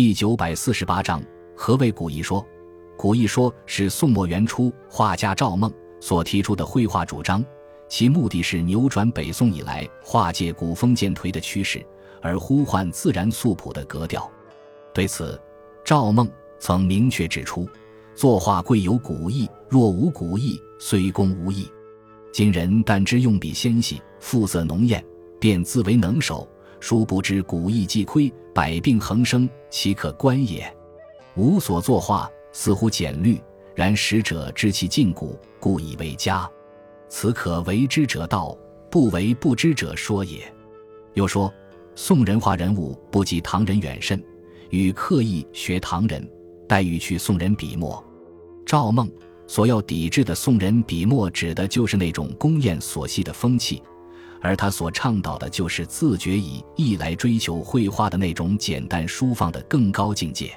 第九百四十八章，何谓古意说？古意说是宋末元初画家赵孟所提出的绘画主张，其目的是扭转北宋以来画界古风渐颓的趋势，而呼唤自然素朴的格调。对此，赵孟曾明确指出：“作画贵有古意，若无古意，虽工无益。今人但知用笔纤细，肤色浓艳，便自为能手。”殊不知古意既亏，百病横生，岂可观也？无所作画似乎简略，然使者知其禁古，故以为佳。此可为之者道，不为不知者说也。又说宋人画人物不及唐人远甚，与刻意学唐人，待欲去宋人笔墨。赵孟所要抵制的宋人笔墨，指的就是那种宫宴所系的风气。而他所倡导的，就是自觉以意来追求绘画的那种简单舒放的更高境界。